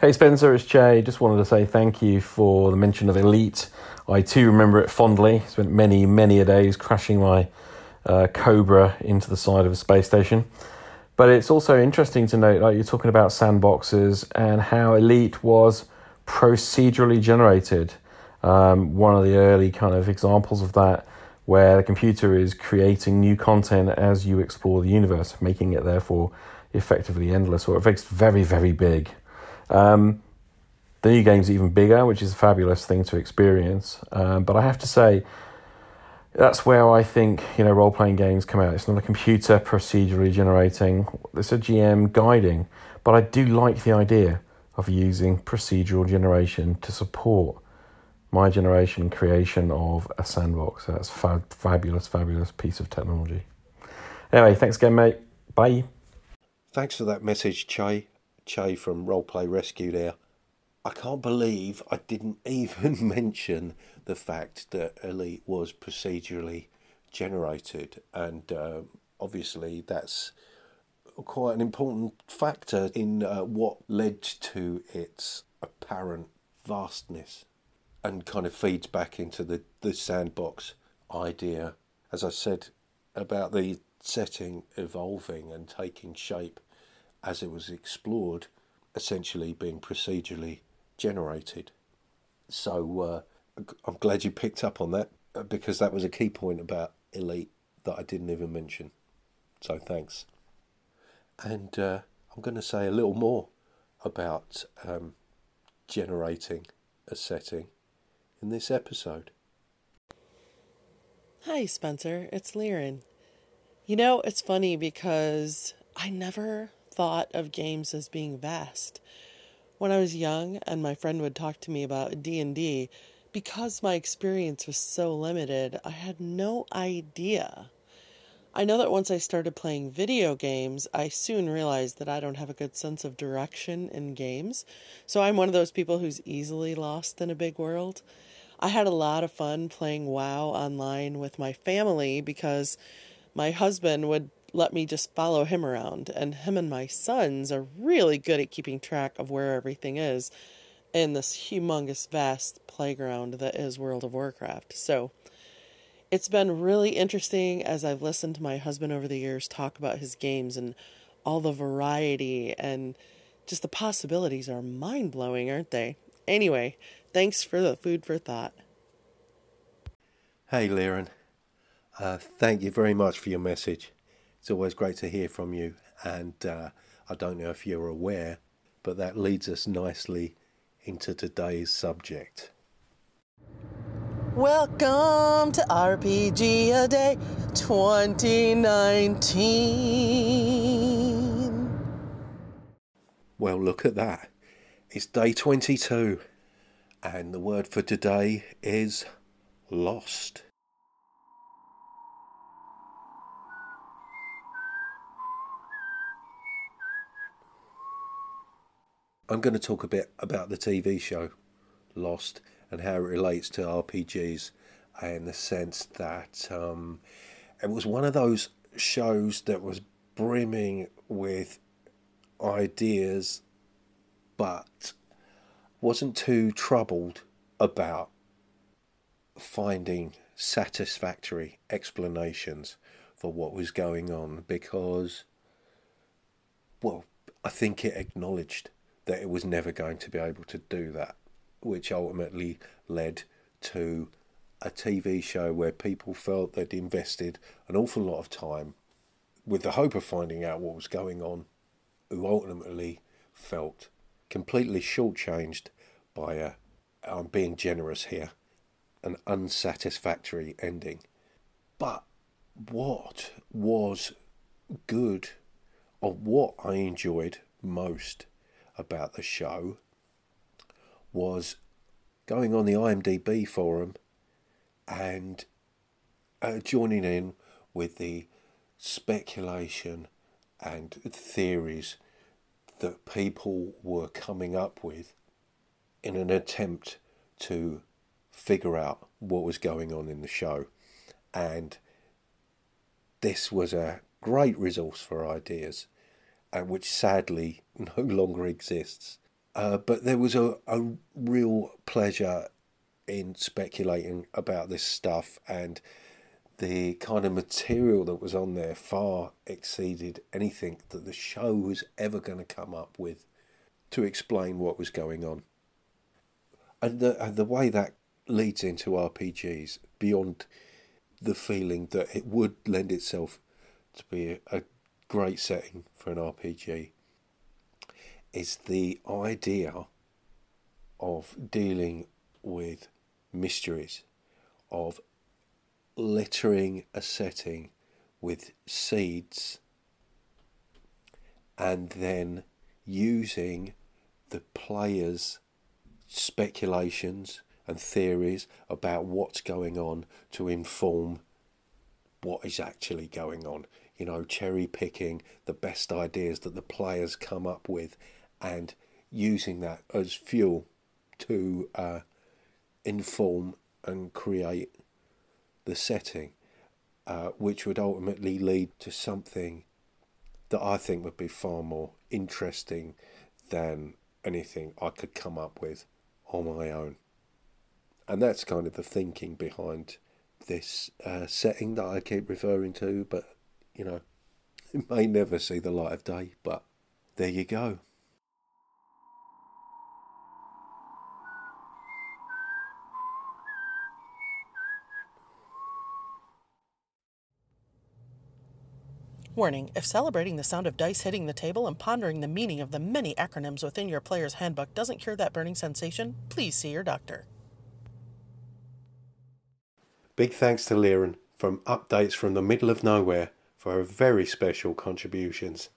Hey Spencer, it's Jay. Just wanted to say thank you for the mention of Elite. I too remember it fondly. Spent many, many a days crashing my uh, Cobra into the side of a space station. But it's also interesting to note, like you're talking about sandboxes and how Elite was procedurally generated. Um, one of the early kind of examples of that, where the computer is creating new content as you explore the universe, making it therefore effectively endless, or it makes very, very big. Um, the new game's even bigger, which is a fabulous thing to experience. Um, but I have to say, that's where I think you know role playing games come out. It's not a computer procedurally generating; it's a GM guiding. But I do like the idea of using procedural generation to support my generation creation of a sandbox. That's a fabulous, fabulous piece of technology. Anyway, thanks again, mate. Bye. Thanks for that message, Jay. Jay from Roleplay Rescue there. I can't believe I didn't even mention the fact that Elite was procedurally generated, and uh, obviously that's quite an important factor in uh, what led to its apparent vastness and kind of feeds back into the, the sandbox idea. As I said about the setting evolving and taking shape as it was explored, essentially being procedurally generated. So uh, I'm glad you picked up on that uh, because that was a key point about Elite that I didn't even mention. So thanks. And uh, I'm going to say a little more about um, generating a setting in this episode. Hi, Spencer. It's Liren. You know, it's funny because I never thought of games as being vast. When I was young and my friend would talk to me about D&D, because my experience was so limited, I had no idea. I know that once I started playing video games, I soon realized that I don't have a good sense of direction in games. So I'm one of those people who's easily lost in a big world. I had a lot of fun playing WoW online with my family because my husband would let me just follow him around. And him and my sons are really good at keeping track of where everything is in this humongous, vast playground that is World of Warcraft. So it's been really interesting as I've listened to my husband over the years talk about his games and all the variety and just the possibilities are mind blowing, aren't they? Anyway, thanks for the food for thought. Hey, Liren. Uh, thank you very much for your message. It's always great to hear from you, and uh, I don't know if you're aware, but that leads us nicely into today's subject. Welcome to RPG A Day 2019. Well, look at that. It's day 22, and the word for today is lost. I'm going to talk a bit about the TV show Lost and how it relates to RPGs in the sense that um, it was one of those shows that was brimming with ideas but wasn't too troubled about finding satisfactory explanations for what was going on because, well, I think it acknowledged that it was never going to be able to do that, which ultimately led to a TV show where people felt they'd invested an awful lot of time with the hope of finding out what was going on, who ultimately felt completely shortchanged by a, I'm being generous here, an unsatisfactory ending. But what was good, or what I enjoyed most about the show was going on the IMDb forum and uh, joining in with the speculation and theories that people were coming up with in an attempt to figure out what was going on in the show. And this was a great resource for ideas, and which sadly no longer exists. Uh, but there was a, a real pleasure in speculating about this stuff and the kind of material that was on there far exceeded anything that the show was ever going to come up with to explain what was going on. And the, and the way that leads into RPGs beyond the feeling that it would lend itself to be a, a great setting for an RPG is the idea of dealing with mysteries, of littering a setting with seeds and then using the player's speculations and theories about what's going on to inform what is actually going on. You know, cherry picking the best ideas that the players come up with and using that as fuel to uh, inform and create the setting, uh, which would ultimately lead to something that I think would be far more interesting than anything I could come up with on my own. And that's kind of the thinking behind this uh, setting that I keep referring to, but you know, it may never see the light of day, but there you go. Warning if celebrating the sound of dice hitting the table and pondering the meaning of the many acronyms within your player's handbook doesn't cure that burning sensation, please see your doctor. Big thanks to Liren from Updates from the Middle of Nowhere for her very special contributions.